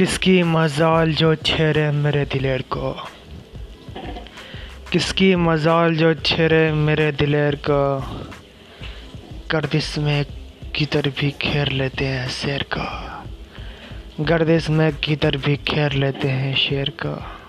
किसकी मजाल जो छेरे मेरे दिलेर को? किसकी मजाल जो छेरे मेरे दिलेर को? गर्दिश में किधर भी घेर लेते हैं शेर को। गर्दिश में किधर भी घेर लेते हैं शेर को।